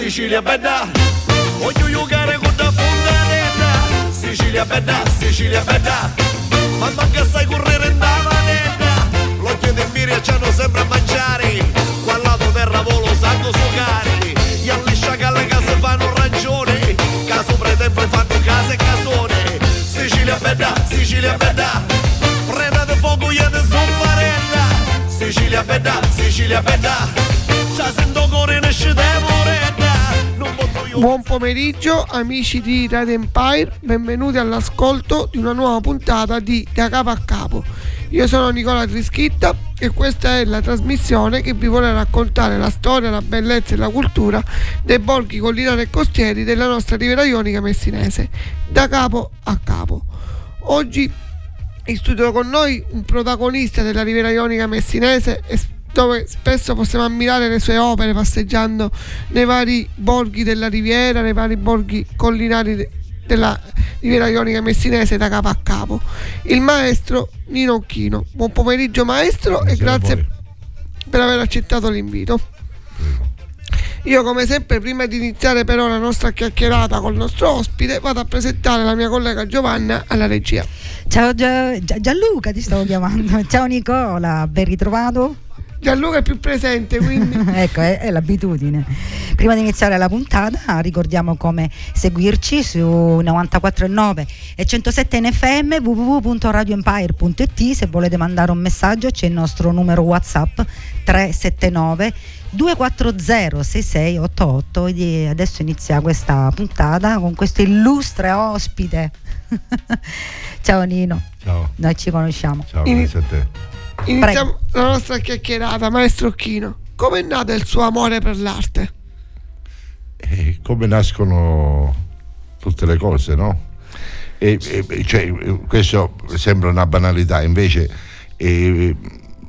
Sicilia bella, Voglio giocare con la fontanella. Sicilia bella, Sicilia bella. Ma manca sai correre in manetta. L'occhio di Miria ci hanno sempre a mangiare. Qua al lato terra volo sanno suocare. Gli alle sciacalle che si fanno ragione. Caso pretempo fanno case e casone. Sicilia bella, Sicilia bella. Prendete fuoco io ne soffarella. Sicilia bella, Sicilia bella. Ci sento Non posso io Buon pomeriggio amici di Radio Empire, benvenuti all'ascolto di una nuova puntata di Da Capo a Capo. Io sono Nicola Trischitta e questa è la trasmissione che vi vuole raccontare la storia, la bellezza e la cultura dei borghi collinari e costieri della nostra Riviera Ionica messinese, da capo a capo. Oggi in studio con noi un protagonista della Riviera Ionica messinese es- dove spesso possiamo ammirare le sue opere passeggiando nei vari borghi della riviera, nei vari borghi collinari de- della Riviera Ionica messinese da capo a capo. Il maestro Nino Occhino. Buon pomeriggio maestro e Buonasera a grazie per aver accettato l'invito. Io come sempre prima di iniziare però la nostra chiacchierata col nostro ospite vado a presentare la mia collega Giovanna alla regia. Ciao Gia- Gia- Gianluca, ti stavo chiamando. Ciao Nicola, ben ritrovato. Gianluca è più presente, quindi ecco, è, è l'abitudine. Prima di iniziare la puntata, ricordiamo come seguirci su 94.9 e 107 in FM www.radioempire.it. Se volete mandare un messaggio, c'è il nostro numero WhatsApp 379 240 6688 e adesso inizia questa puntata con questo illustre ospite. Ciao Nino, Ciao, noi ci conosciamo. ciao, grazie a te. Iniziamo la nostra chiacchierata, maestro Occhino. Come è nato il suo amore per l'arte? E come nascono tutte le cose, no? E, e- cioè, questo sembra una banalità, invece eh,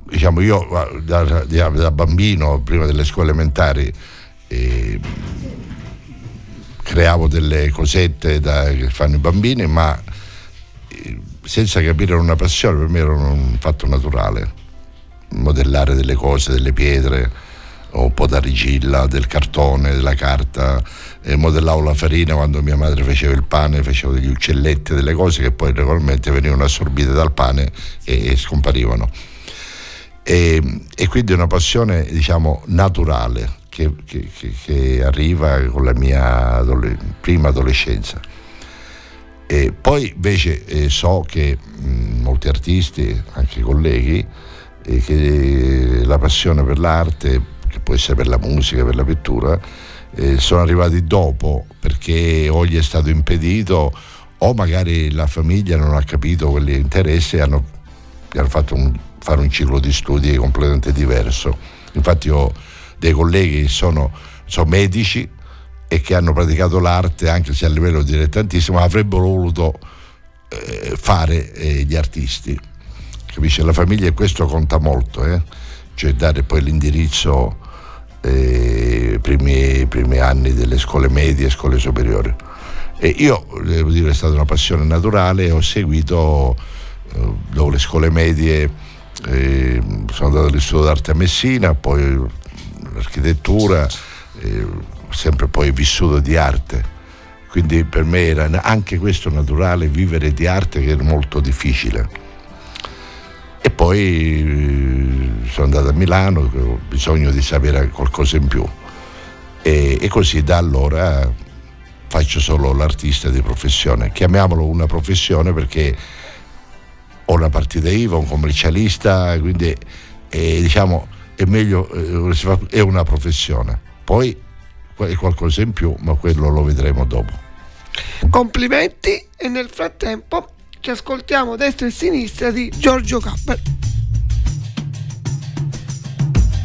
diciamo io da, da- da bambino, prima delle scuole elementari, eh, creavo delle cosette da- che fanno i bambini, ma eh, senza capire era una passione, per me era un fatto naturale. Modellare delle cose, delle pietre, un po' da rigilla, del cartone, della carta, e modellavo la farina quando mia madre faceva il pane, facevo degli uccelletti, delle cose che poi regolarmente venivano assorbite dal pane e, e scomparivano. E, e quindi è una passione, diciamo, naturale che, che- che- arriva con la mia adole- prima adolescenza. E poi invece eh, so che mh, molti artisti, anche colleghi, eh, che la passione per l'arte, che può essere per la musica, per la pittura, eh, sono arrivati dopo perché o gli è stato impedito o magari la famiglia non ha capito quegli interessi e hanno, hanno fatto un- fare un ciclo di studi completamente diverso. Infatti ho dei colleghi che sono, sono medici e che hanno praticato l'arte anche se a livello dilettantissimo avrebbero voluto eh, fare eh, gli artisti. Capisce la famiglia e questo conta molto eh? cioè dare poi l'indirizzo eh, primi, primi anni delle scuole medie e scuole superiori. E io devo dire è stata una passione naturale ho seguito eh, dopo le scuole medie eh, sono andato all'istituto d'arte a Messina poi l'architettura sempre poi vissuto di arte. Quindi per me era anche questo naturale vivere di arte che era molto difficile. E poi eh, sono andato a Milano ho bisogno di sapere qualcosa in più. E, e così da allora faccio solo l'artista di professione. Chiamiamolo una professione perché ho una partita IVA, un commercialista quindi eh, diciamo è meglio eh, è una professione. Poi è qualcosa in più ma quello lo vedremo dopo Complimenti e nel frattempo ci ascoltiamo destra e sinistra di Giorgio Capper.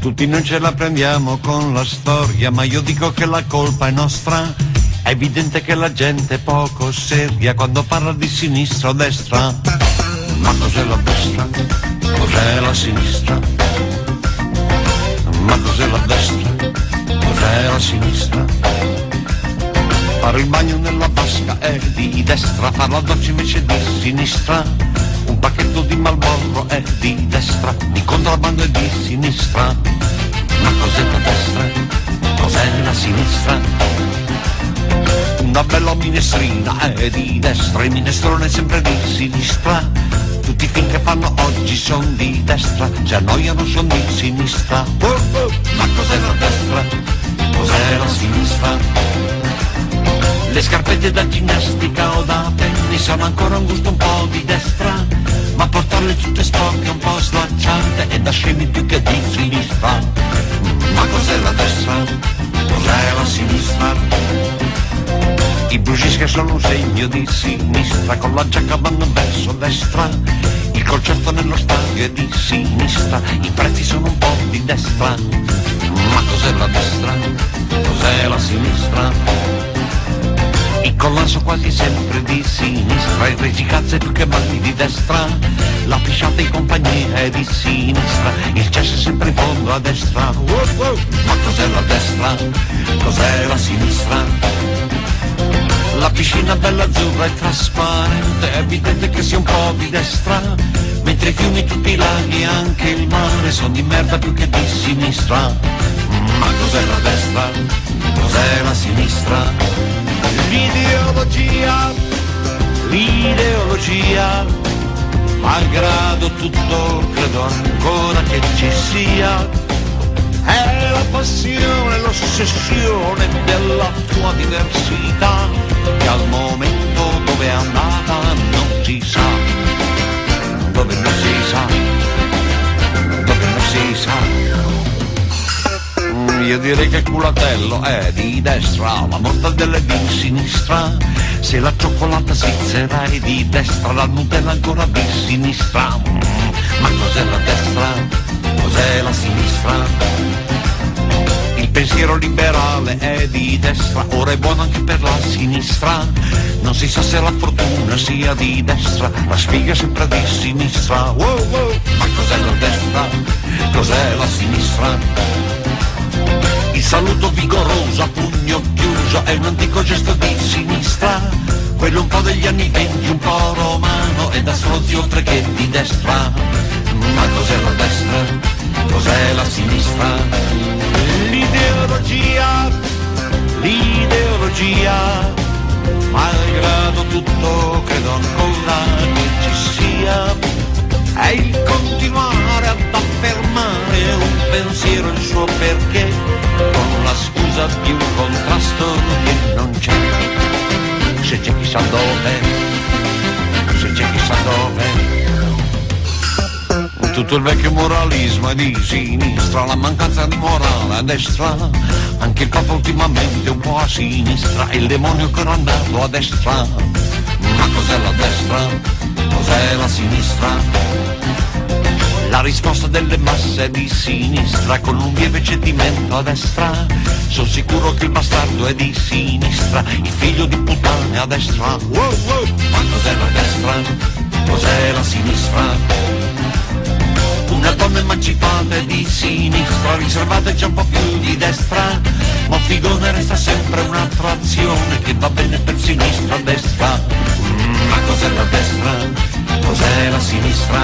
Tutti non ce la prendiamo con la storia, ma io dico che la colpa è nostra. È evidente che la gente è poco seria quando parla di sinistra o destra. Ma cos'è la destra? Cos'è la sinistra? Ma cos'è la destra? Cos'è la sinistra? Fare il bagno nella vasca è di destra, fare la doccia invece di sinistra. Un pacchetto di Malboro è di destra, di contrabbando è di sinistra. Ma cos'è la destra? Cos'è la sinistra? Una bella minestrina è di destra, il minestrone è sempre di sinistra. Tutti i film che fanno oggi sono di destra, si annoiano sono di sinistra. Ma cos'è la destra? Cos'è la sinistra? Le scarpette da ginnastica o da tennis hanno ancora un gusto un po' di destra, ma portarle tutte sporche è un po' slacciante e da scemi più che di sinistra. Ma cos'è la destra? Cos'è la sinistra? I brucis che sono un segno di sinistra, con la giacca vanno verso destra. Il concerto nello stadio è di sinistra, i prezzi sono un po' di destra. Ma cos'è la destra? Cos'è la sinistra? Il collanzo quasi sempre di sinistra, il regicazzo è più che mai di destra. La pisciata in compagnia è di sinistra, il cesso è sempre in fondo a destra. Ma cos'è la destra? Cos'è la sinistra? La piscina bella azzurra e trasparente, è evidente che sia un po' di destra, mentre i fiumi, tutti i laghi anche il mare sono di merda più che di sinistra. Ma cos'è la destra? Cos'è la sinistra? L'ideologia, l'ideologia, malgrado tutto credo ancora che ci sia è la passione, l'ossessione della tua diversità, che al momento dove è andata non si sa, dove non si sa, dove non si sa. Io direi che il culatello è di destra, la mortadella è di sinistra. Se la cioccolata svizzera è di destra, la Nutella ancora di sinistra. Ma cos'è la destra? Cos'è la sinistra? Pensiero liberale è di destra, ora è buono anche per la sinistra. Non si sa se la fortuna sia di destra, la spiga è sempre di sinistra. Wow, wow. Ma cos'è la destra? Cos'è la sinistra? Il saluto vigoroso a pugno chiuso è un antico gesto di sinistra. Quello un po' degli anni venti, un po' romano e da stronzi oltre che di destra. Ma cos'è la destra? Cos'è la sinistra? l'ideologia, l'ideologia, malgrado tutto credo ancora che ci sia, è il continuare ad affermare un pensiero il suo perché, con la scusa di un contrasto che non c'è, se c'è chissà dove, se c'è chissà dove tutto il vecchio moralismo è di sinistra, la mancanza di morale a destra, anche il Papa ultimamente un po' a sinistra, il demonio ancora andato a destra. Ma cos'è la destra? Cos'è la sinistra? La risposta delle masse è di sinistra, con un lieve cedimento a destra. Sono sicuro che il bastardo è di sinistra, il figlio di puttane a destra. Ma cos'è la destra? Cos'è la sinistra? Una donna emancipata di sinistra, riservata già un po' più di destra, ma Figone resta sempre un'attrazione che va bene per sinistra, destra. Mm, ma cos'è la destra? Cos'è la sinistra?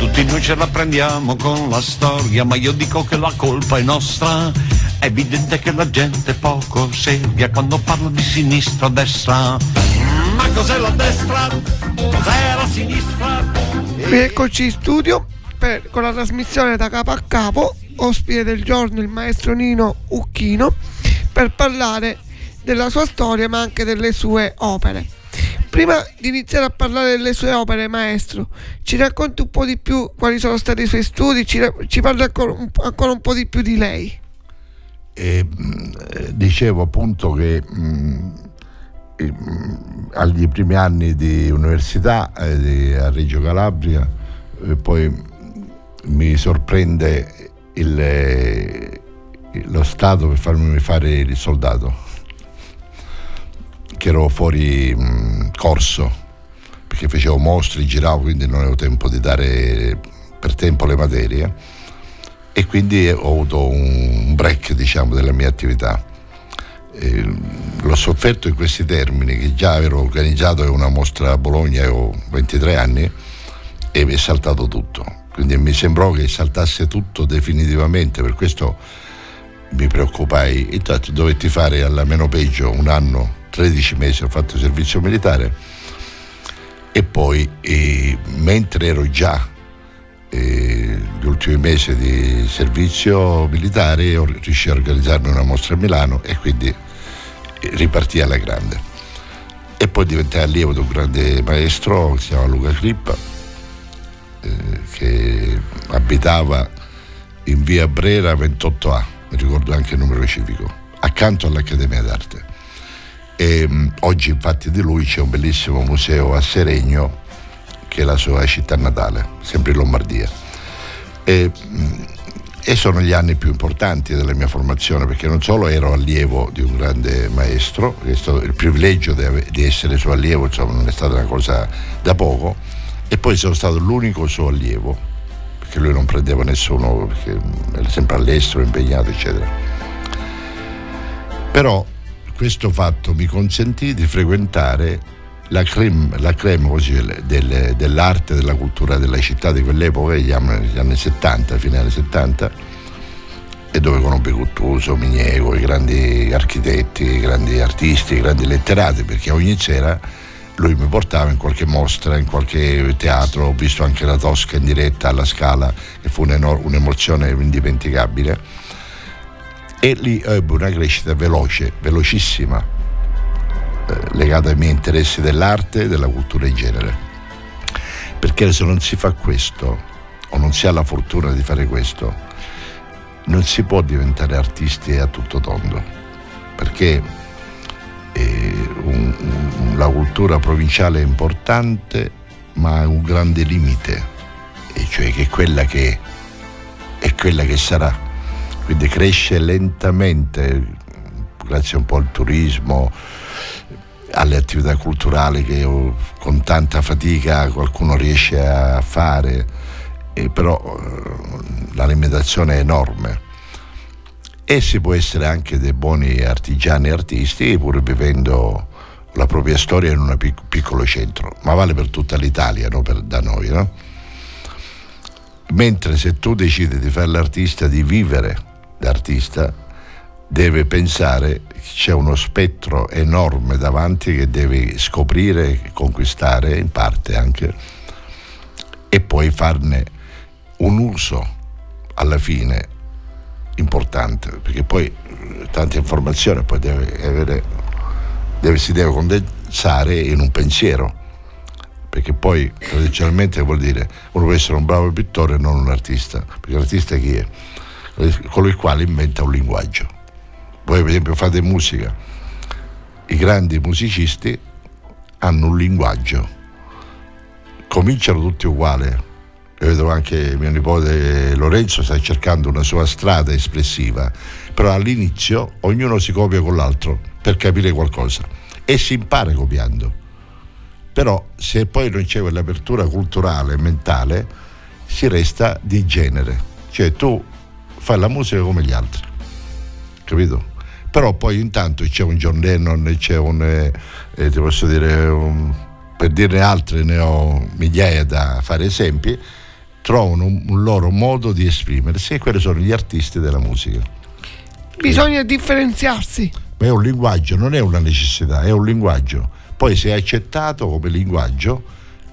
Tutti noi ce la prendiamo con la storia, ma io dico che la colpa è nostra. È evidente che la gente poco seria quando parla di sinistra, destra. Mm, ma cos'è la destra? Cos'è la sinistra? Eccoci in studio per, con la trasmissione da capo a capo, ospite del giorno il maestro Nino Ucchino, per parlare della sua storia ma anche delle sue opere. Prima di iniziare a parlare delle sue opere, maestro, ci racconti un po' di più quali sono stati i suoi studi, ci, ci parli ancora un, ancora un, po' di più di lei. E, dicevo appunto che mh, agli primi anni di università eh, a Reggio Calabria, eh, poi mi sorprende il, eh, lo Stato per farmi fare il soldato, che ero fuori mh, corso, perché facevo mostri, giravo, quindi non avevo tempo di dare per tempo le materie. E quindi ho avuto un break diciamo, della mia attività. Eh, l'ho sofferto in questi termini, che già ero organizzato una mostra a Bologna, avevo 23 anni e mi è saltato tutto. quindi mi sembrò che saltasse tutto definitivamente, per questo mi preoccupai. Intanto dovetti fare alla meno peggio un anno, 13 mesi ho fatto servizio militare e poi eh, mentre ero già eh, gli ultimi mesi di servizio militare riuscì a organizzarmi una mostra a Milano e quindi ripartì alla grande. E poi diventai allievo di un grande maestro che si chiama Luca Crippa, eh, che abitava in via Brera 28A, mi ricordo anche il numero civico, accanto all'Accademia d'Arte. E, mh, oggi infatti di lui c'è un bellissimo museo a Seregno che è la sua città natale, sempre in Lombardia. E, e, sono gli anni più importanti della mia formazione perché non solo ero allievo di un grande maestro, il privilegio di essere suo allievo insomma, non è stata una cosa da poco, e poi sono stato l'unico suo allievo, perché lui non prendeva nessuno, perché era sempre all'estero, impegnato, eccetera. Però questo fatto mi consentì di frequentare la creme, la creme così, del, dell'arte della cultura della città di quell'epoca, gli anni, gli anni 70, fine anni 70, e dove conobbi Guttuso, Miniego, i grandi architetti, i grandi artisti, i grandi letterati, perché ogni sera lui mi portava in qualche mostra, in qualche teatro, ho visto anche la Tosca in diretta alla Scala, che fu un'emozione indimenticabile, e lì ebbe una crescita veloce, velocissima, legata ai miei interessi dell'arte e della cultura in genere. Perché se non si fa questo, o non si ha la fortuna di fare questo, non si può diventare artisti a tutto tondo. Perché eh, un, un, la cultura provinciale è importante, ma ha un grande limite, e cioè che quella che è quella che sarà. Quindi cresce lentamente, grazie un po' al turismo, alle attività culturali che con tanta fatica qualcuno riesce a fare, però eh, la limitazione è enorme. E si può essere anche dei buoni artigiani e artisti pur vivendo la propria storia in un pic- piccolo centro, ma vale per tutta l'Italia, non per, da noi. No? Mentre se tu decidi di fare l'artista, di vivere d'artista, deve pensare che c'è uno spettro enorme davanti che devi scoprire, conquistare in parte anche e poi farne un uso alla fine importante perché poi eh, tanta informazione poi deve avere, deve, si deve condensare in un pensiero perché poi tradizionalmente vuol dire uno può essere un bravo pittore e non un artista perché l'artista chi è? colui il quale inventa un linguaggio voi per esempio fate musica, i grandi musicisti hanno un linguaggio, cominciano tutti uguali. Io vedo anche mio nipote Lorenzo sta cercando una sua strada espressiva, però all'inizio ognuno si copia con l'altro per capire qualcosa e si impara copiando. Però se poi non c'è quell'apertura culturale e mentale, si resta di genere, cioè tu fai la musica come gli altri, capito? Però poi intanto c'è un John Lennon, c'è un, eh, eh, ti posso dire, un, per dirne altre ne ho migliaia da fare esempi, trovano un, un loro modo di esprimersi e quelli sono gli artisti della musica. Bisogna differenziarsi. Ma è un linguaggio, non è una necessità, è un linguaggio. Poi se è accettato come linguaggio,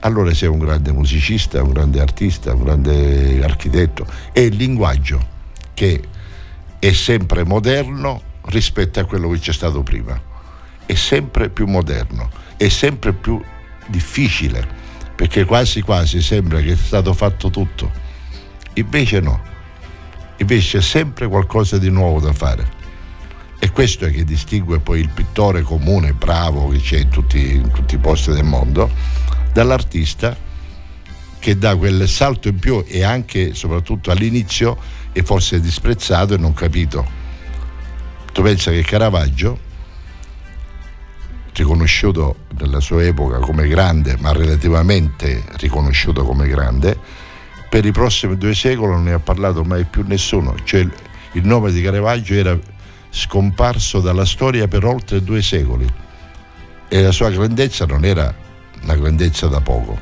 allora sei un grande musicista, un grande artista, un grande architetto. È il linguaggio che è sempre moderno rispetto a quello che c'è stato prima. È sempre più moderno, è sempre più difficile, perché quasi quasi sembra che sia stato fatto tutto. Invece no, invece c'è sempre qualcosa di nuovo da fare. E questo è che distingue poi il pittore comune, bravo, che c'è in tutti, in tutti i posti del mondo, dall'artista che dà quel salto in più e anche, soprattutto all'inizio, è forse disprezzato e non capito tu pensa che Caravaggio, riconosciuto nella sua epoca come grande, ma relativamente riconosciuto come grande, per i prossimi due secoli non ne ha parlato mai più nessuno. Cioè il nome di Caravaggio era scomparso dalla storia per oltre due secoli e la sua grandezza non era una grandezza da poco.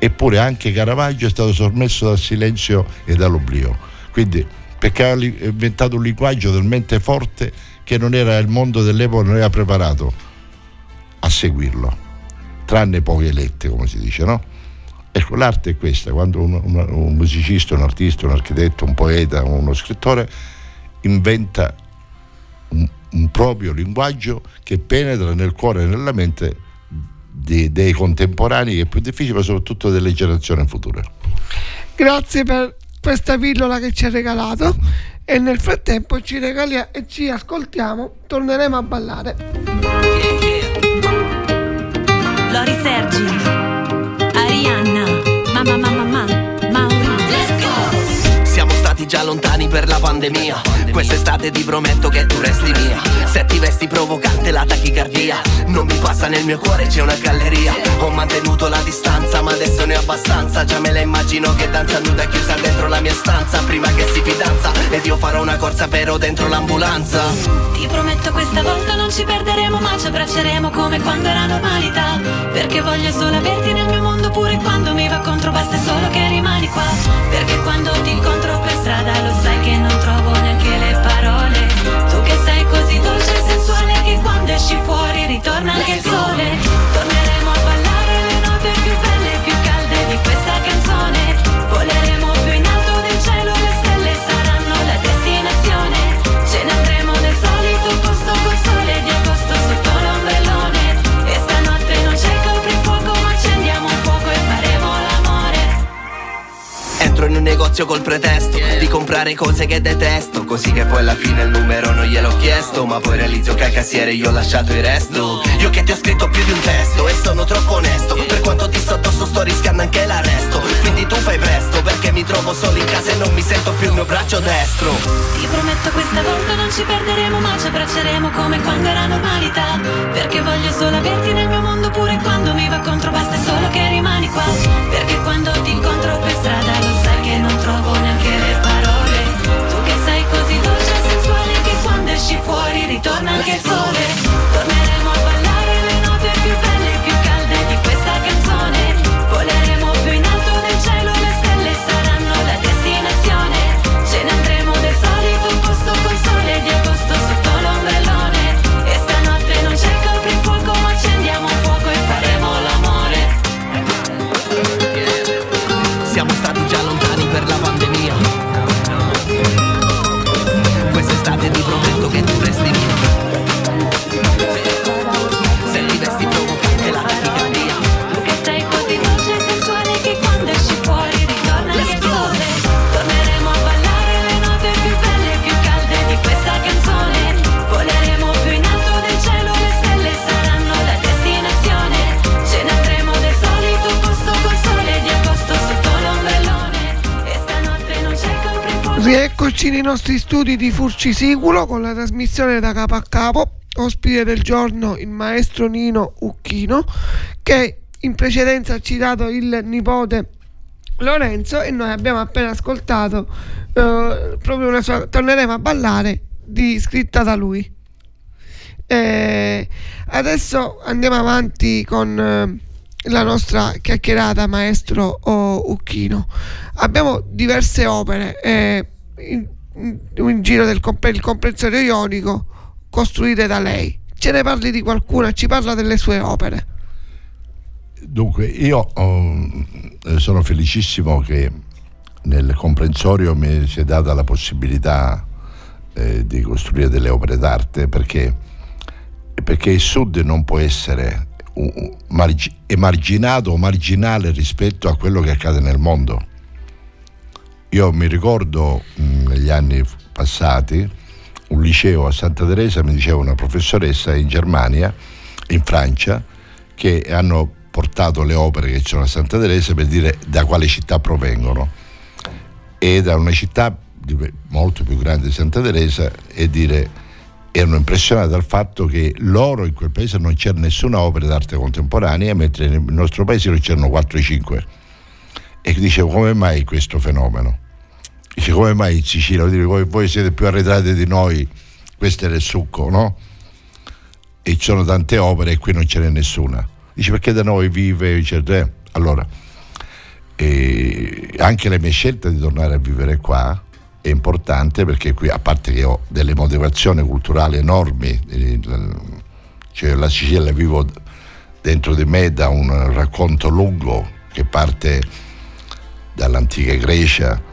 eppure anche Caravaggio è stato sommesso dal silenzio e dall'oblio. Quindi perché ha inventato un linguaggio talmente forte che non era il mondo dell'epoca non era preparato a seguirlo, tranne pochi eletti, come si dice, no? Ecco, l'arte è questa, quando un, un, un musicista, un artista, un architetto, un poeta, uno scrittore inventa un, un proprio linguaggio che penetra nel cuore e nella mente di, dei contemporanei, che è più difficile, ma soprattutto delle generazioni future. Grazie per questa pillola che ci ha regalato e nel frattempo ci regaliamo e ci ascoltiamo, torneremo a ballare. Lori Sergi, Arianna, mamma mamma mamma, già lontani per la pandemia. Quest'estate ti prometto che tu resti mia. Se ti vesti provocante la tachicardia. Non mi passa nel mio cuore, c'è una galleria. Ho mantenuto la distanza, ma adesso ne ho abbastanza. Già me la immagino che danza nuda chiusa dentro la mia stanza. Prima che si fidanza, ed io farò una corsa però dentro l'ambulanza. Ti prometto questa volta non ci perderemo ma ci abbracceremo come quando era normalità Perché voglio solo averti nel mio mondo pure quando mi va contro basta solo che rimani qua. Perché quando ti incontro per strada lo sai che non trovo neanche le parole. Tu che sei così dolce e sensuale che quando esci fuori ritorna anche il sole. Torneremo a ballare le note più belle e più calde di questa canzone Entro in un negozio col pretesto di comprare cose che detesto. Così che poi alla fine il numero non gliel'ho chiesto. Ma poi realizzo che al cassiere io ho lasciato il resto. Io che ti ho scritto più di un testo e sono troppo onesto. Per quanto ti sto addosso sto rischiando anche l'arresto. Quindi tu fai presto perché mi trovo solo in casa e non mi sento più il mio braccio destro. Ti prometto questa volta non ci perderemo ma ci abbracceremo come quando era normalità Perché voglio solo averti nel mio mondo pure quando mi va contro basta solo che rimani qua Perché quando ti incontro per strada fuori ritorna anche il sole. Torneremo Nei nostri studi di Furcisiculo con la trasmissione da capo a capo. Ospite del giorno il maestro Nino Ucchino che in precedenza ha citato il nipote Lorenzo e noi abbiamo appena ascoltato eh, proprio una sua torneremo a ballare di scritta da lui. Eh, adesso andiamo avanti con eh, la nostra chiacchierata, maestro oh, Ucchino. Abbiamo diverse opere eh, in giro del il comprensorio ionico costruite da lei. Ce ne parli di qualcuna, ci parla delle sue opere. Dunque, io eh, sono felicissimo che nel comprensorio mi si è data la possibilità eh, di costruire delle opere d'arte perché, perché il Sud non può essere un margi- emarginato o marginale rispetto a quello che accade nel mondo. Io mi ricordo mh, negli anni passati un liceo a Santa Teresa, mi diceva una professoressa in Germania, in Francia, che hanno portato le opere che ci sono a Santa Teresa per dire da quale città provengono. E da una città molto più grande di Santa Teresa e dire erano impressionati dal fatto che loro in quel paese non c'era nessuna opera d'arte contemporanea, mentre nel nostro paese ne c'erano 4-5. E dicevo come mai questo fenomeno? Dice come mai in Sicilia, dire, voi, voi siete più arretrati di noi, questo era il succo, no? E ci sono tante opere e qui non ce n'è nessuna. Dice perché da noi vive, dice, eh, allora, anche la mia scelta di tornare a vivere qua è importante perché qui, a parte che ho delle motivazioni culturali enormi, cioè la Sicilia vivo dentro di me da un racconto lungo che parte dall'antica Grecia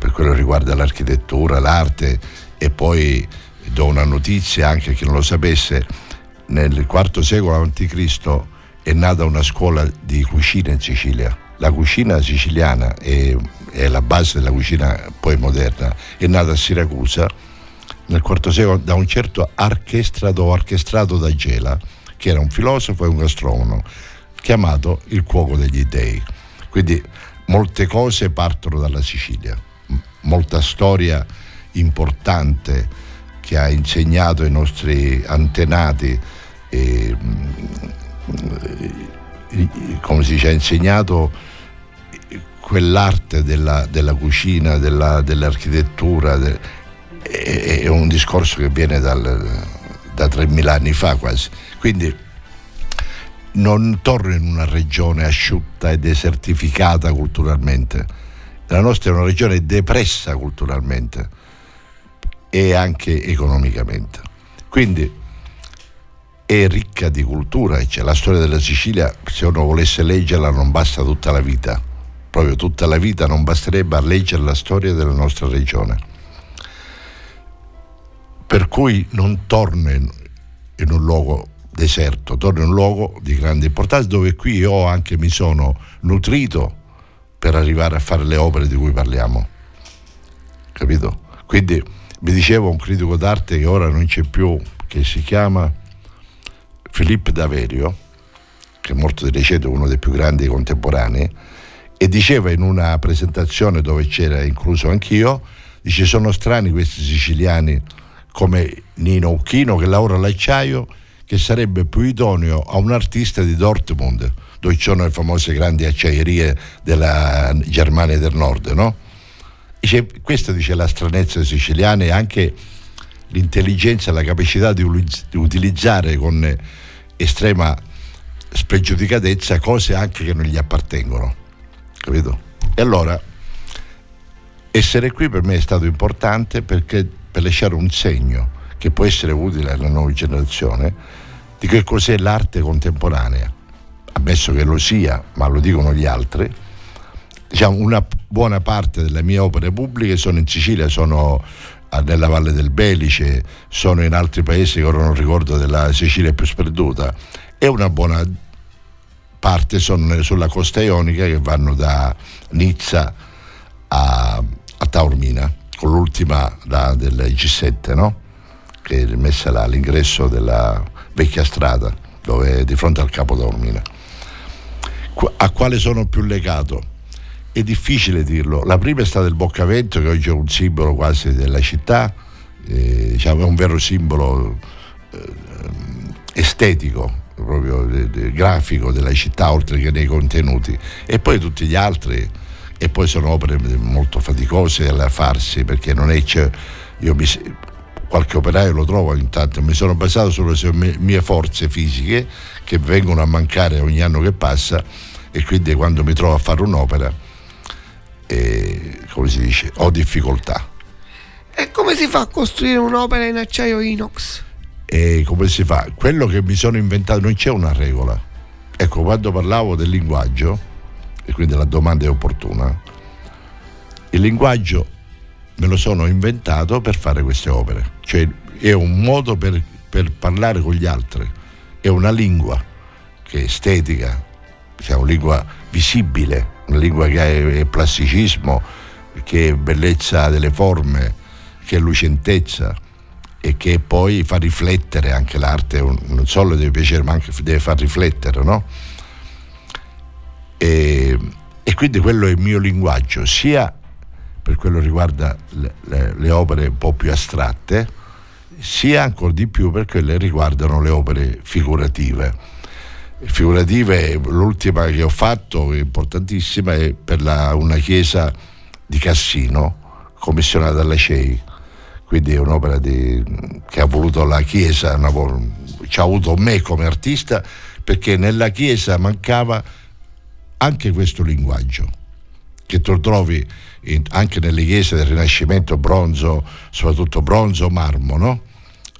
per quello che riguarda l'architettura, l'arte e poi do una notizia anche a chi non lo sapesse, nel IV secolo a.C. è nata una scuola di cucina in Sicilia. La cucina siciliana è, è la base della cucina poi moderna, è nata a Siracusa nel IV secolo da un certo archestrato o archestrato da Gela, che era un filosofo e un gastronomo, chiamato il cuoco degli dei. Quindi molte cose partono dalla Sicilia, molta storia importante che ha insegnato ai nostri antenati, e, come si dice, ha insegnato quell'arte della, della cucina, della, dell'architettura, de, è, è, un discorso che viene dal, da 3.000 anni fa quasi. Quindi non torno in una regione asciutta e desertificata culturalmente. La nostra è una regione depressa culturalmente e anche economicamente. Quindi è ricca di cultura, cioè la storia della Sicilia, se uno volesse leggerla non basta tutta la vita, proprio tutta la vita non basterebbe a leggere la storia della nostra regione. Per cui non torno in, un luogo deserto, torno in un luogo di grande importanza dove qui io anche mi sono nutrito per arrivare a fare le opere di cui parliamo. Capito? Quindi mi diceva un critico d'arte che ora non c'è più, che si chiama Filippo Daverio, che è morto di recente, uno dei più grandi contemporanei, e diceva in una presentazione dove c'era incluso anch'io, dice sono strani questi siciliani come Nino Uchino che lavora all'acciaio, che sarebbe più idoneo a un artista di Dortmund, dove ci sono le famose grandi acciaierie della Germania del Nord, no? Dice, questa dice la stranezza siciliana e anche l'intelligenza, la capacità di, di utilizzare con estrema spregiudicatezza cose anche che non gli appartengono. Capito? E allora essere qui per me è stato importante perché per lasciare un segno che può essere utile alla nuova generazione di che cos'è l'arte contemporanea, ammesso che lo sia, ma lo dicono gli altri. Diciamo, una buona parte delle mie opere pubbliche sono in Sicilia, sono nella Valle del Belice, sono in altri paesi che ora non ricordo della Sicilia più sperduta e una buona parte sono sulla costa ionica che vanno da Nizza a, a Taormina, con l'ultima la, del G7, no? che è messa là all'ingresso della vecchia strada, dove di fronte al capo Taormina. A quale sono più legato? è difficile dirlo. La prima è stata il Boccavento, che oggi è un simbolo quasi della città, eh, diciamo, è un vero simbolo eh, estetico, proprio de, de, grafico della città, oltre che nei contenuti. E poi tutti gli altri, e poi sono opere molto faticose da farsi, perché non è... Cioè, io mi, qualche operaio lo trovo intanto, mi sono basato sulle mie forze fisiche che vengono a mancare ogni anno che passa e quindi quando mi trovo a fare un'opera e, come si dice, ho difficoltà. E come si fa a costruire un'opera in acciaio inox? E come si fa? Quello che mi sono inventato, non c'è una regola. Ecco, quando parlavo del linguaggio, e quindi la domanda è opportuna, il linguaggio me lo sono inventato per fare queste opere, cioè è un modo per, per parlare con gli altri, è una lingua che è estetica, diciamo, lingua visibile, una lingua che è plasticismo, che è bellezza delle forme, che è lucentezza e che poi fa riflettere anche l'arte, non solo deve piacere ma anche deve far riflettere, no? E, e quindi quello è il mio linguaggio, sia per quello riguarda le, le, le opere un po' più astratte, sia ancora di più per quelle che riguardano le opere figurative figurative, l'ultima che ho fatto, importantissima, è per la, una chiesa di Cassino, commissionata dalla CEI. Quindi è un'opera di, che ha voluto la chiesa, una, ci ha avuto me come artista, perché nella chiesa mancava anche questo linguaggio. che tu trovi in, anche nelle chiese del Rinascimento bronzo, soprattutto bronzo o marmo, no?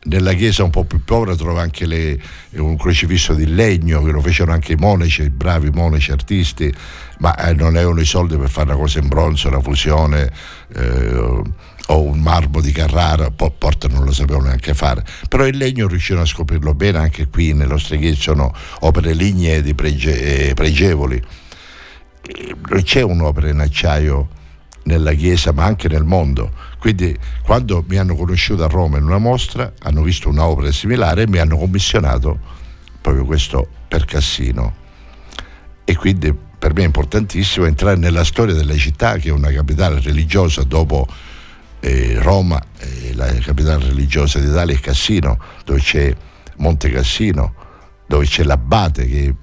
Nella chiesa un po' più povera trova anche le, un crocifisso di legno che lo fecero anche i monaci, i bravi monaci artisti, ma eh, non avevano i soldi per fare una cosa in bronzo, una fusione eh, o un marmo di Carrara, po- Porta non lo sapevano neanche fare, però il legno riuscirono a scoprirlo bene, anche qui nelle nostre chiese sono opere lignee prege- eh, pregevoli. C'è un'opera in acciaio nella Chiesa ma anche nel mondo. Quindi quando mi hanno conosciuto a Roma in una mostra hanno visto un'opera similare e mi hanno commissionato proprio questo per Cassino. E quindi per me è importantissimo entrare nella storia della città che è una capitale religiosa dopo eh, Roma, eh, la capitale religiosa d'Italia è Cassino, dove c'è Monte Cassino, dove c'è l'abate che è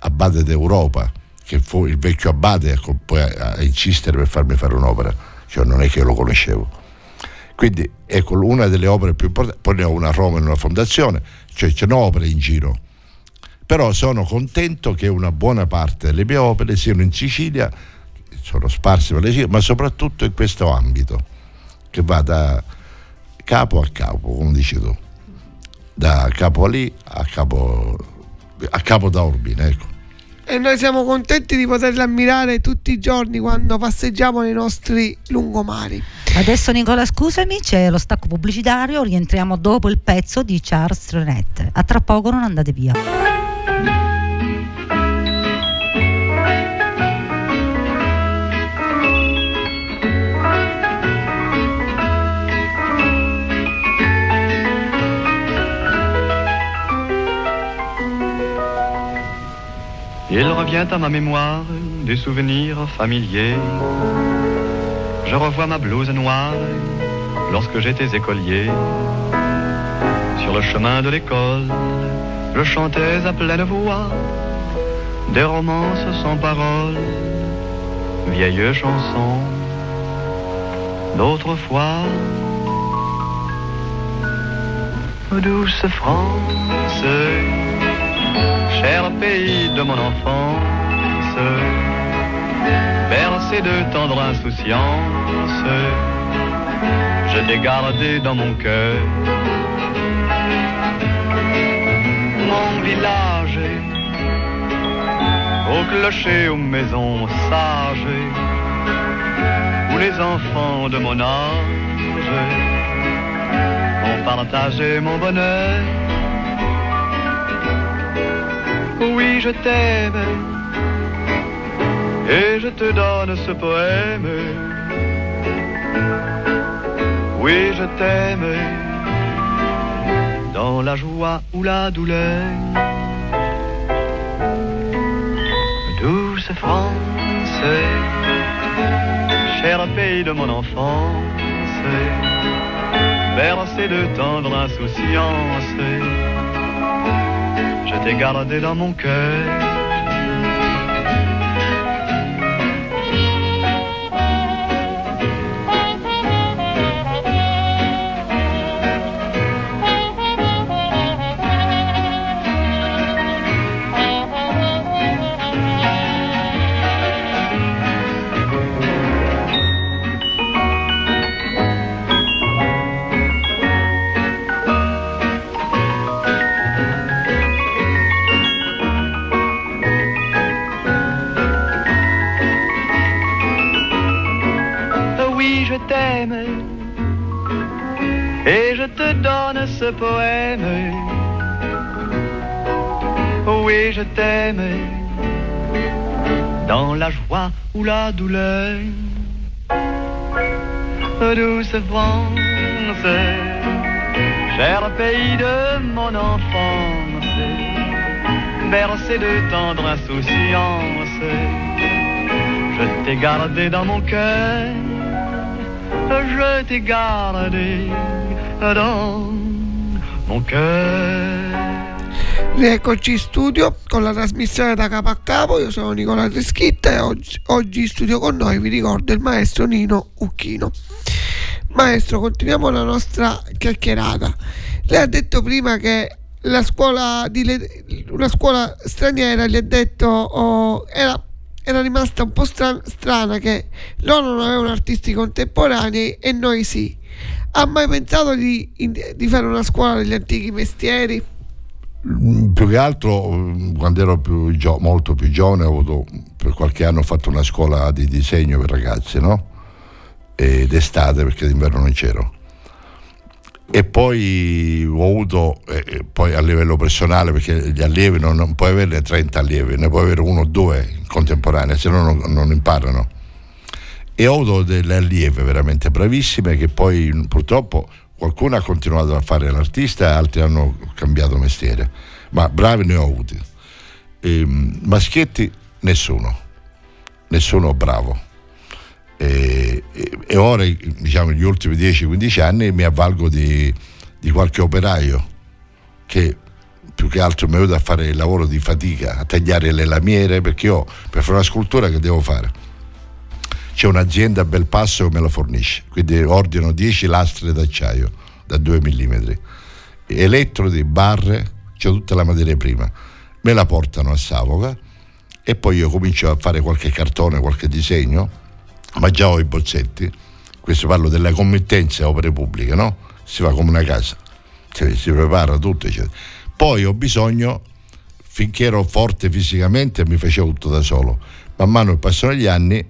abate d'Europa che fu il vecchio abate a, a, a insistere per farmi fare un'opera, cioè non è che io lo conoscevo. Quindi ecco una delle opere più importanti, poi ne ho una a Roma in una fondazione, cioè ce n'ho opere in giro. Però sono contento che una buona parte delle mie opere siano in Sicilia, sono sparse per le Sicilia, ma soprattutto in questo ambito, che va da capo a capo, come dici tu, da capo lì a capo, a capo da Urbine, ecco e noi siamo contenti di poterla ammirare tutti i giorni quando passeggiamo nei nostri lungomari. Adesso Nicola scusami, c'è lo stacco pubblicitario, rientriamo dopo il pezzo di Charles Trenet. A tra poco non andate via. Il revient à ma mémoire des souvenirs familiers. Je revois ma blouse noire lorsque j'étais écolier. Sur le chemin de l'école, je chantais à pleine voix des romances sans paroles, vieilles chansons d'autrefois. Douce France, cher pays de mon enfance, bercé de tendre insouciance, je t'ai gardé dans mon cœur. Mon village, au clocher, aux maisons sages, où les enfants de mon âge ont partagé mon bonheur. Oui, je t'aime et je te donne ce poème. Oui, je t'aime dans la joie ou la douleur. Douce France, cher pays de mon enfance, bercé de tendre insouciance je t'ai gardé dans mon cœur. Poème. Oui, je t'aime dans la joie ou la douleur. Douce France, cher pays de mon enfance, bercé de tendre insouciance, je t'ai gardé dans mon cœur je t'ai gardé dans mon cœur. Rieccoci in studio con la trasmissione da capo a capo, io sono Nicola Treschitta e oggi, oggi in studio con noi vi ricordo il maestro Nino Ucchino. Maestro, continuiamo la nostra chiacchierata. Lei ha detto prima che la scuola di, una scuola straniera gli ha detto oh, era era rimasta un po' stra- strana che loro non avevano artisti contemporanei e noi sì. Ha mai pensato di, di fare una scuola degli antichi mestieri? Mm, più che altro mm, quando ero più gio- molto più giovane avuto, per qualche anno ho fatto una scuola di disegno per ragazzi no? ed estate perché d'inverno non c'ero e poi ho avuto eh, poi a livello personale perché gli allievi non, non puoi averne 30 allievi ne puoi avere uno o due in contemporanea se no non, non imparano e ho avuto delle allieve veramente bravissime che poi purtroppo qualcuno ha continuato a fare l'artista altri hanno cambiato mestiere, ma bravi ne ho avuti. E, maschietti nessuno, nessuno bravo. E, e, e ora, diciamo, negli ultimi 10-15 anni mi avvalgo di, di qualche operaio che più che altro mi aiuta a fare il lavoro di fatica, a tagliare le lamiere, perché io per fare una scultura che devo fare? C'è un'azienda a Belpasso che me la fornisce, quindi ordino 10 lastre d'acciaio da 2 mm, elettrodi, barre, c'è tutta la materia prima, me la portano a Savoca e poi io comincio a fare qualche cartone, qualche disegno, ma già ho i bozzetti, questo parlo delle committenze opere pubbliche, no? Si fa come una casa, cioè, si prepara tutto, eccetera. Poi ho bisogno, finché ero forte fisicamente, mi facevo tutto da solo. Man mano che passano gli anni,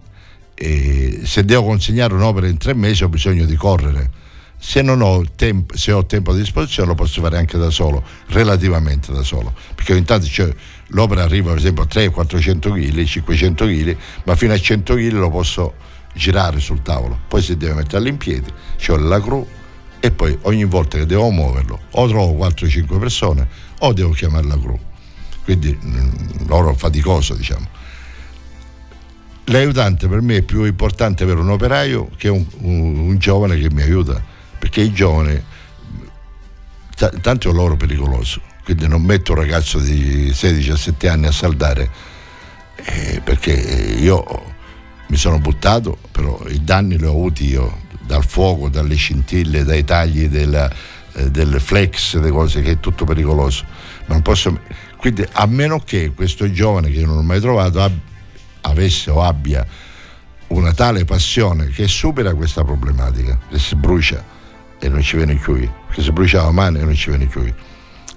e se devo consegnare un'opera in tre mesi ho bisogno di correre. Se, ho tempo, se ho tempo a disposizione lo posso fare anche da solo, relativamente da solo, perché intanto cioè, l'opera arriva per esempio a 300-400 kg, 500 kg, ma fino a 100 kg lo posso girare sul tavolo, poi si deve metterlo in piedi, ci ho la gru e poi ogni volta che devo muoverlo o trovo 4-5 persone o devo chiamare la gru, quindi mh, mm, loro faticoso diciamo l'aiutante per me è più importante avere un operaio che un, un, un giovane che mi aiuta, perché i giovani, t- tanto è loro pericoloso, quindi non metto un ragazzo di 16-17 anni a saldare, eh, perché io mi sono buttato, però i danni li ho avuti io, dal fuoco, dalle scintille, dai tagli della, eh, del flex, delle cose che è tutto pericoloso. Posso, quindi a meno che questo giovane che io non ho mai trovato abbia avesse o abbia una tale passione che supera questa problematica, che si brucia e non ci viene più, che si brucia la mano e non ci viene più.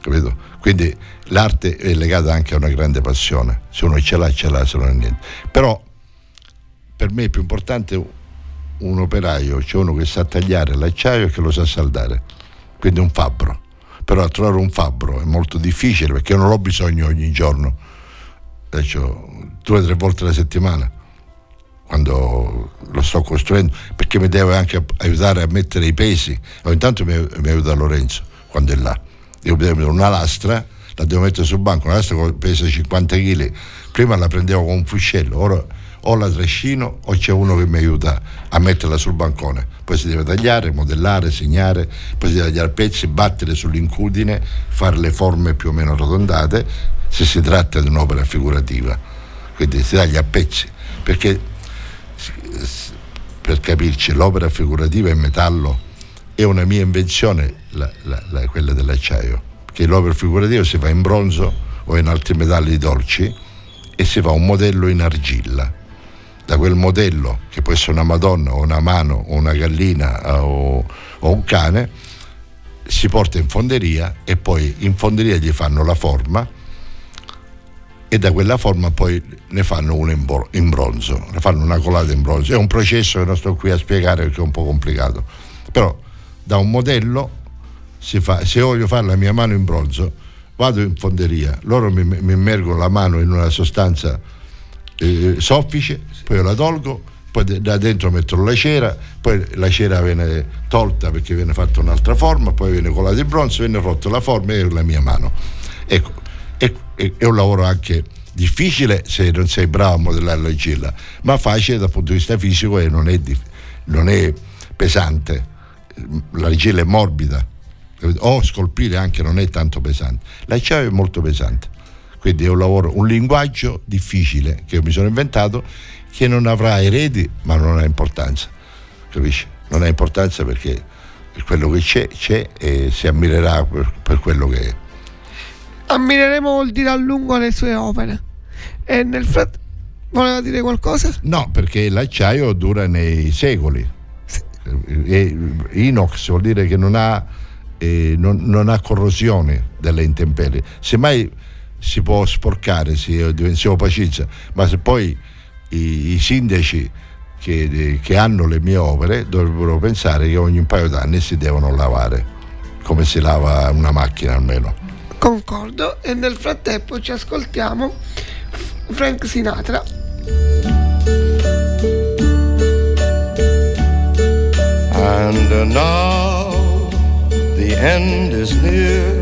Capito? Quindi l'arte è legata anche a una grande passione, se uno ce l'ha, ce l'ha, se non ha niente. Però per me è più importante un operaio, cioè uno che sa tagliare l'acciaio e che lo sa saldare, quindi un fabbro. Però trovare un fabbro è molto difficile perché io non ho bisogno ogni giorno faccio due o tre volte alla settimana quando lo sto costruendo perché mi deve anche aiutare a mettere i pesi. O intanto mi, mi aiuta Lorenzo quando è là. Io devo mettere una lastra la devo mettere sul banco una lastra pesa 50 kg prima la prendevo con un fuscello ora o la trascino o c'è uno che mi aiuta a metterla sul bancone poi si deve tagliare, modellare, segnare poi si deve tagliare pezzi, battere sull'incudine fare le forme più o meno arrotondate se si tratta di un'opera figurativa, quindi si taglia a pezzi, perché per capirci l'opera figurativa in metallo è una mia invenzione, la, la, la, quella dell'acciaio, perché l'opera figurativa si fa in bronzo o in altri metalli dolci e si fa un modello in argilla. Da quel modello, che può essere una Madonna o una mano o una gallina o, o un cane, si porta in fonderia e poi in fonderia gli fanno la forma e da quella forma poi ne fanno una in, bronzo, ne fanno una colata in bronzo. È un processo che non sto qui a spiegare perché è un po' complicato, però da un modello si fa, se voglio fare la mia mano in bronzo, vado in fonderia, loro mi, mi immergono la mano in una sostanza eh, soffice, poi la tolgo, poi da dentro mettono la cera, poi la cera viene tolta perché viene fatta un'altra forma, poi viene colata in bronzo, viene rotta la forma e la mia mano. Ecco, è, un lavoro anche difficile se non sei bravo a modellare l'argilla, ma facile dal punto di vista fisico e non è, non è pesante. L'argilla è morbida, o scolpire anche non è tanto pesante. L'acciaio è molto pesante, quindi è un lavoro, un linguaggio difficile che mi sono inventato che non avrà eredi ma non ha importanza, capisci? Non ha importanza perché quello che c'è c'è e si ammirerà per, per quello che è ammireremo vuol dire a lungo le sue opere. E nel, frat- Voleva dire qualcosa? No, perché l'acciaio dura nei secoli. E inox vuol dire che non ha, eh, non, non ha corrosione delle intemperie. Semmai si può sporcare, si, si opacizza, ma se poi i, i sindaci che, che, hanno le mie opere dovrebbero pensare che ogni paio d'anni si devono lavare, come si lava una macchina almeno. Concordo e nel frattempo ci ascoltiamo Frank Sinatra. And now the end is near,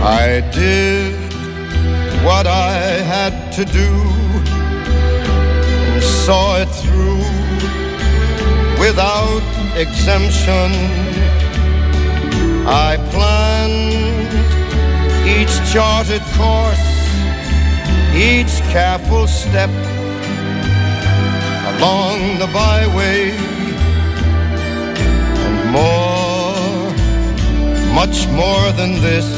I did what I had to do and saw it through without exemption. I planned each charted course, each careful step along the byway and more much more than this.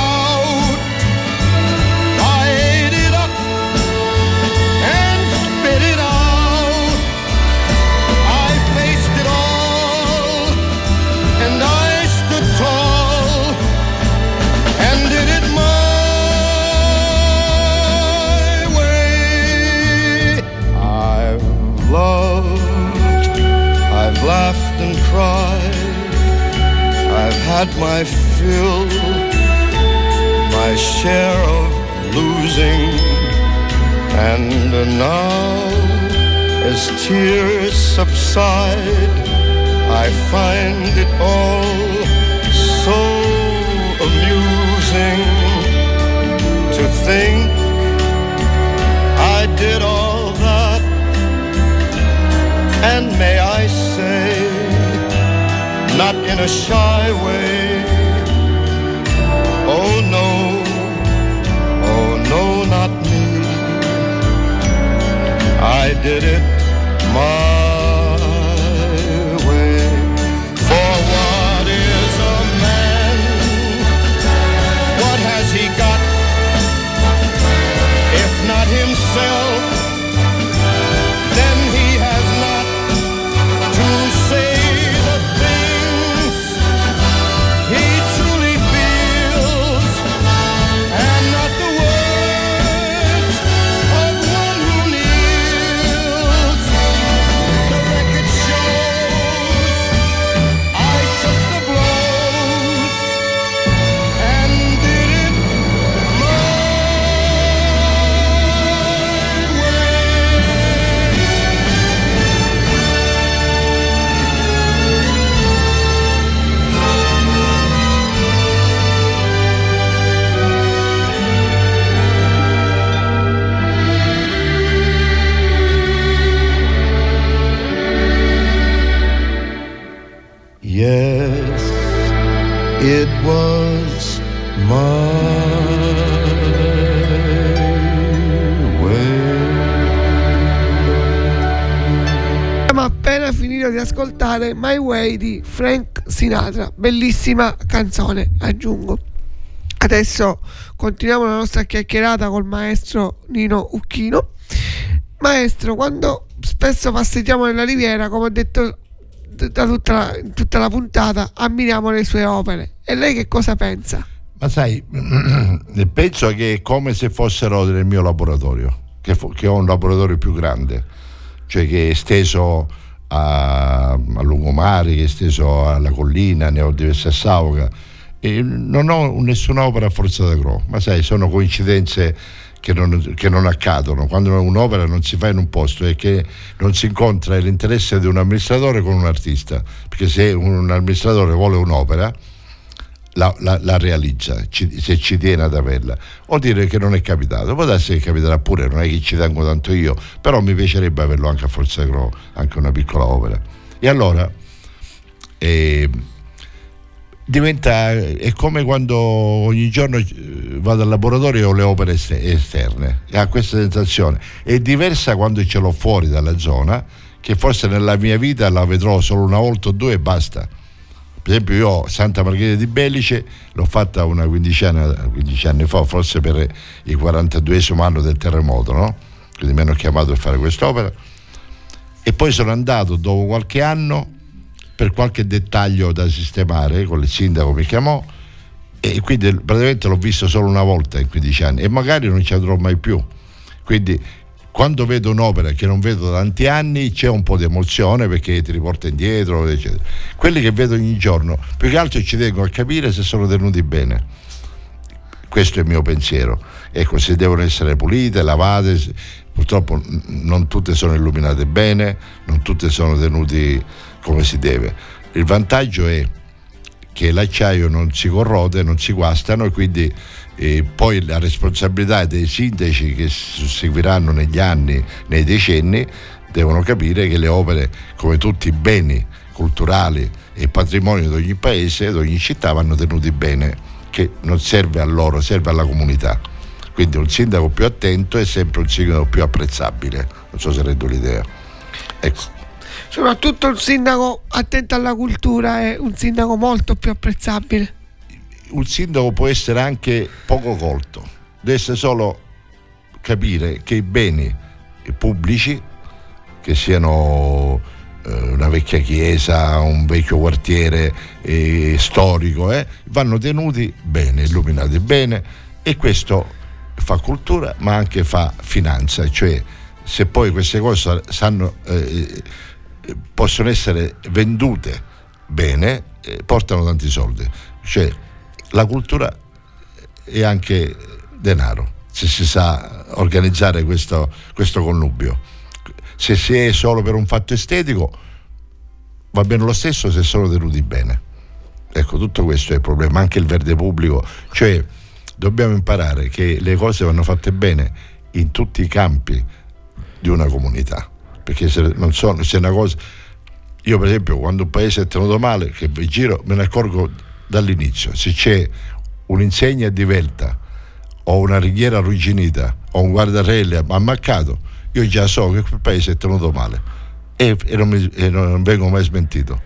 I've laughed and cried, I've had my fill, my share of losing. And now, as tears subside, I find it all so amusing to think I did all. And may I say, not in a shy way, oh no, oh no, not me. I did it my di ascoltare My Way di Frank Sinatra, bellissima canzone, aggiungo. Adesso continuiamo la nostra chiacchierata col maestro Nino Ucchino. Maestro, quando spesso passeggiamo nella riviera, come ho detto da tutta la, tutta la puntata, ammiriamo le sue opere. E lei che cosa pensa? Ma sai, penso che è come se fossero nel mio laboratorio, che, fu- che ho un laboratorio più grande, cioè che è esteso a, a lungomare, che è esteso alla collina, ne ho diverse a Sauga. E non ho nessuna opera a forza da gro, ma sai, sono coincidenze che non, che non, accadono. Quando un'opera non si fa in un posto e che non si incontra l'interesse di un amministratore con un artista, perché se un amministratore vuole un'opera, la, la, la realizza, ci, se ci tiene ad averla, vuol dire che non è capitato. Può darsi che capiterà pure, non è che ci tengo tanto io, però mi piacerebbe averlo anche a Forza Gro, anche una piccola opera. E allora eh, diventa, è come quando ogni giorno eh, vado al laboratorio e ho le opere esterne, e ha questa sensazione. È diversa quando ce l'ho fuori dalla zona, che forse nella mia vita la vedrò solo una volta o due e basta per esempio io Santa Margherita di Bellice l'ho fatta una quindicina, 15 anni fa, forse per il 42 anno del terremoto, no? quindi mi hanno chiamato per fare quest'opera e poi sono andato dopo qualche anno per qualche dettaglio da sistemare, con il sindaco mi chiamò e quindi praticamente l'ho visto solo una volta in 15 anni e magari non ci andrò mai più. Quindi quando vedo un'opera che non vedo da tanti anni c'è un po' di emozione perché ti riporta indietro, eccetera. Quelli che vedo ogni giorno, più che altro ci tengo a capire se sono tenuti bene. Questo è il mio pensiero. Ecco, se devono essere pulite, lavate, purtroppo non tutte sono illuminate bene, non tutte sono tenute come si deve. Il vantaggio è che l'acciaio non si corrode, non si guastano e quindi e poi la responsabilità dei sindaci che seguiranno negli anni, nei decenni, devono capire che le opere, come tutti i beni culturali e patrimonio di ogni paese, di ogni città, vanno tenuti bene, che non serve a loro, serve alla comunità. Quindi un sindaco più attento è sempre un sindaco più apprezzabile, non so se rendo l'idea. Ecco. Soprattutto un sindaco attento alla cultura è un sindaco molto più apprezzabile un sindaco può essere anche poco colto, deve essere solo capire che i beni pubblici, che siano eh, una vecchia chiesa, un vecchio quartiere eh, storico, eh, vanno tenuti bene, illuminati bene e questo fa cultura ma anche fa finanza, cioè se poi queste cose sanno, eh, possono essere vendute bene, eh, portano tanti soldi. Cioè, la cultura è anche denaro, se si sa organizzare questo, questo connubio. Se si è solo per un fatto estetico, va bene lo stesso se sono tenuti bene. Ecco, tutto questo è il problema, anche il verde pubblico, cioè dobbiamo imparare che le cose vanno fatte bene in tutti i campi di una comunità, perché se non sono, se una cosa... Io per esempio quando un paese è tenuto male, che vi giro, me ne accorgo dall'inizio. Se c'è un'insegna divelta o una ringhiera arrugginita o un guardarelle ammaccato, io già so che quel paese è tenuto male e, e, non, mi, e non, vengo mai smentito.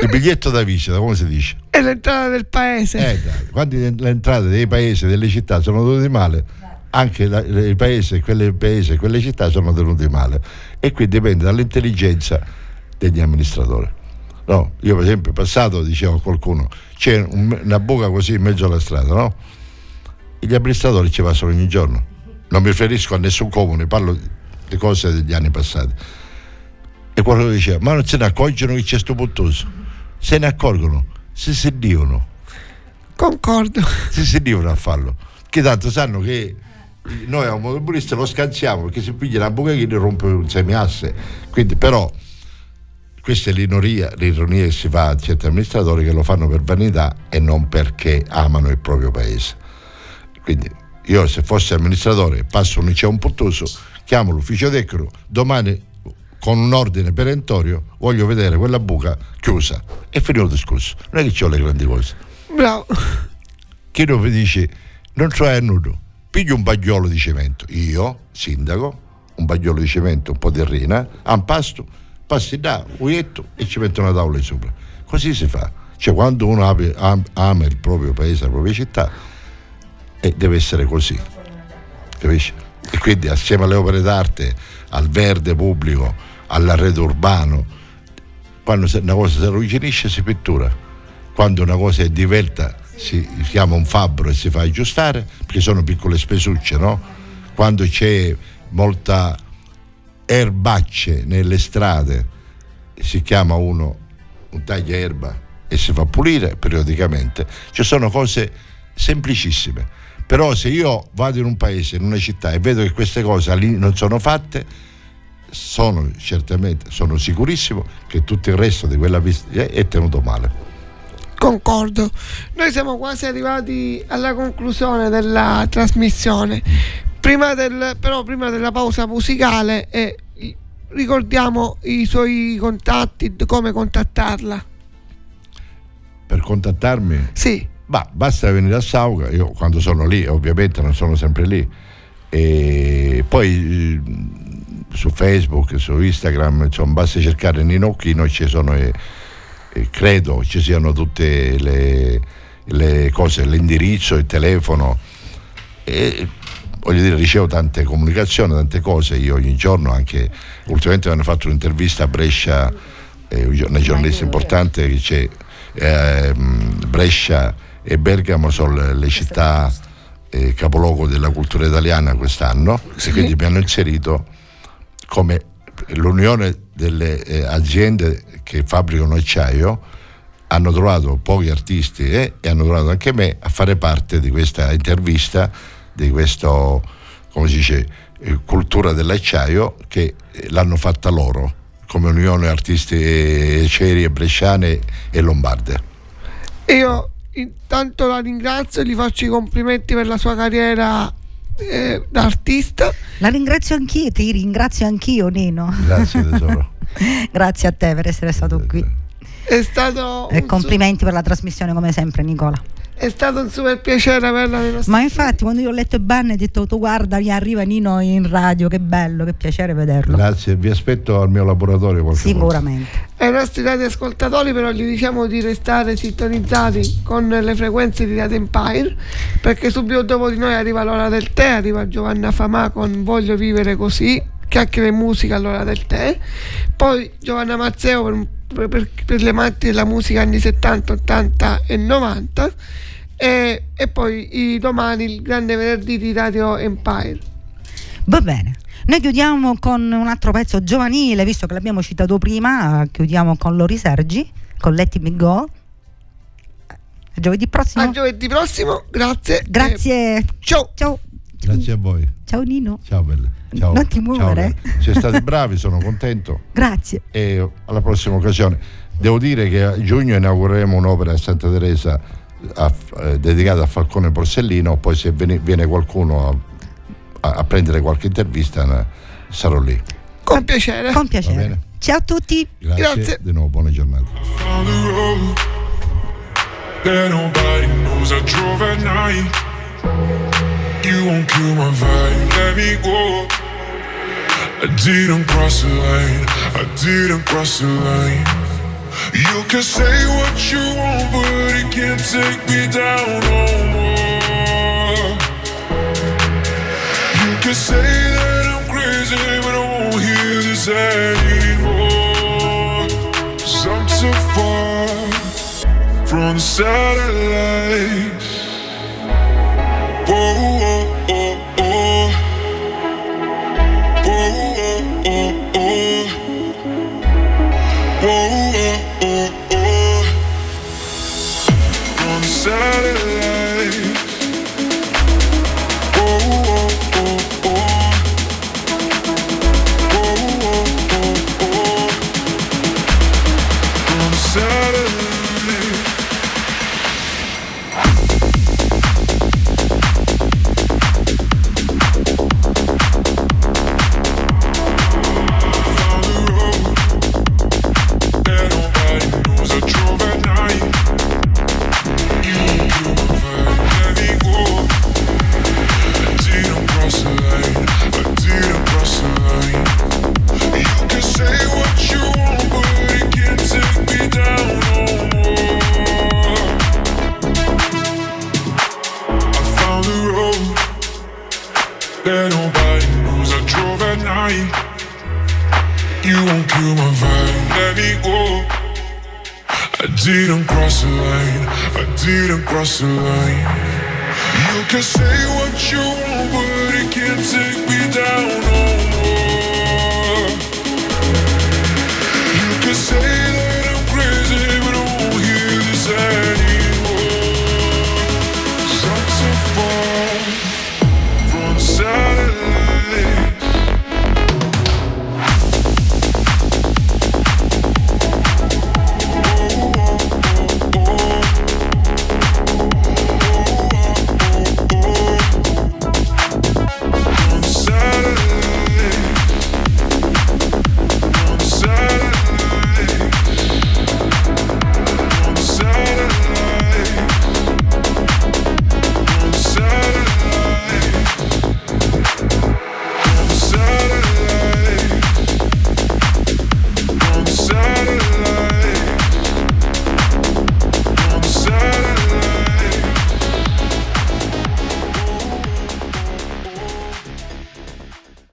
Il biglietto da visita, come si dice? È l'entrata del paese. Eh, quando le entrate dei paesi, delle città sono tenute male, anche la, i paesi, quelle paesi, quelle città sono tenute male. E qui dipende dall'intelligenza degli amministratori. No, io per esempio in passato dicevo a qualcuno c'è un, una buca così in mezzo alla strada, no? E gli amministratori ci passano ogni giorno. Non mi riferisco a nessun comune, parlo di cose degli anni passati. E qualcuno diceva, ma non se ne accorgono che c'è sto puttoso? Se ne accorgono, si sentivano. Concordo. Si sentivano a farlo. Che tanto sanno che noi a un motopolista lo scansiamo perché se piglia una buca che rompe un semiasse. Quindi però questa è l'ironia, l'ironia che si fa a certi amministratori che lo fanno per vanità e non perché amano il proprio paese. Quindi io se fossi amministratore passo un liceo un puttoso, chiamo l'ufficio tecnico, domani con un ordine perentorio voglio vedere quella buca chiusa e finito il discorso. Non è che ho le grandi cose. Bravo. Chi non vi dice non c'è nudo, piglio un bagliolo di cemento, io, sindaco, un bagliolo di cemento, un po' di rina, a un pasto passi là, uietto e ci metto una tavola sopra. Così si fa. Cioè quando uno ama il proprio paese, la propria città, e deve essere così. Capisci? E quindi assieme alle opere d'arte, al verde pubblico, all'arredo urbano, quando una cosa si arrugginisce si pittura, quando una cosa è divelta si chiama un fabbro e si fa aggiustare, perché sono piccole spesucce, no? Quando c'è molta erbacce nelle strade si chiama uno un taglia erba e si fa pulire periodicamente. Ci sono cose semplicissime. Però se io vado in un paese, in una città e vedo che queste cose lì non sono fatte, sono certamente, sono sicurissimo che tutto il resto di quella pista è tenuto male. Concordo. Noi siamo quasi arrivati alla conclusione della trasmissione. Prima del, però prima della pausa musicale eh, ricordiamo i suoi contatti, come contattarla. Per contattarmi? Sì, Ma basta venire a Sauga, io quando sono lì, ovviamente non sono sempre lì, e poi eh, su Facebook, su Instagram, insomma, basta cercare Nino Occhino, ci sono, eh, eh, credo ci siano tutte le, le cose, l'indirizzo, il telefono, e voglio dire, ricevo tante comunicazioni, tante cose, io ogni giorno anche, ultimamente mi hanno fatto un'intervista a Brescia, eh, una giornalista importante che c'è ehm, Brescia e Bergamo sono le, città eh, capoluogo della cultura italiana quest'anno. E quindi mi hanno inserito come l'unione delle eh, aziende che fabbricano acciaio. Hanno trovato pochi artisti eh, e hanno trovato anche me a fare parte di questa intervista di questo come si dice eh, cultura dell'acciaio che eh, l'hanno fatta loro come unione artisti eh, ceri e bresciane e lombarde io intanto la ringrazio e gli faccio i complimenti per la sua carriera eh, da artista. La ringrazio anch'io, ti ringrazio anch'io Nino. grazie tesoro Grazie a te per essere stato qui. È stato, E un complimenti per la trasmissione come sempre Nicola. È stato un super piacere averla nella Ma infatti quando io ho letto banner ho detto tu guarda mi arriva Nino in radio, che bello, che piacere vederlo. grazie vi aspetto al mio laboratorio qualche volta. Sicuramente. Ai nostri radioascoltatori però gli diciamo di restare sintonizzati con le frequenze di Radio Empire perché subito dopo di noi arriva l'ora del tè, arriva Giovanna Famà con Voglio vivere così, chiacchiere e musica all'ora del tè, poi Giovanna Mazzeo per, per- per le amanti della musica anni 70, 80 e 90 e, e poi i domani il grande venerdì di Radio Empire. Va bene. Noi chiudiamo con un altro pezzo giovanile, visto che l'abbiamo citato prima, chiudiamo con Lori Sergi, con Let Me Go. A giovedì prossimo. A giovedì prossimo, grazie. Grazie. ciao. Ciao. grazie a voi Ciao Nino. ciao belle ciao Non ti muovere. Siete stati bravi sono contento Grazie. e alla prossima occasione devo dire che a giugno inaugureremo un'opera a Santa Teresa a- eh, dedicata a Falcone Borsellino poi se viene, viene qualcuno a, a- a prendere qualche intervista eh, sarò lì Con piacere. Con piacere. Ciao a tutti. grazie, Grazie. di nuovo buona giornata You. I I can say what you want, but it can't take me down no more. You can say that I'm crazy, but I won't hear this anymore. Cause I'm too far from the satellites. The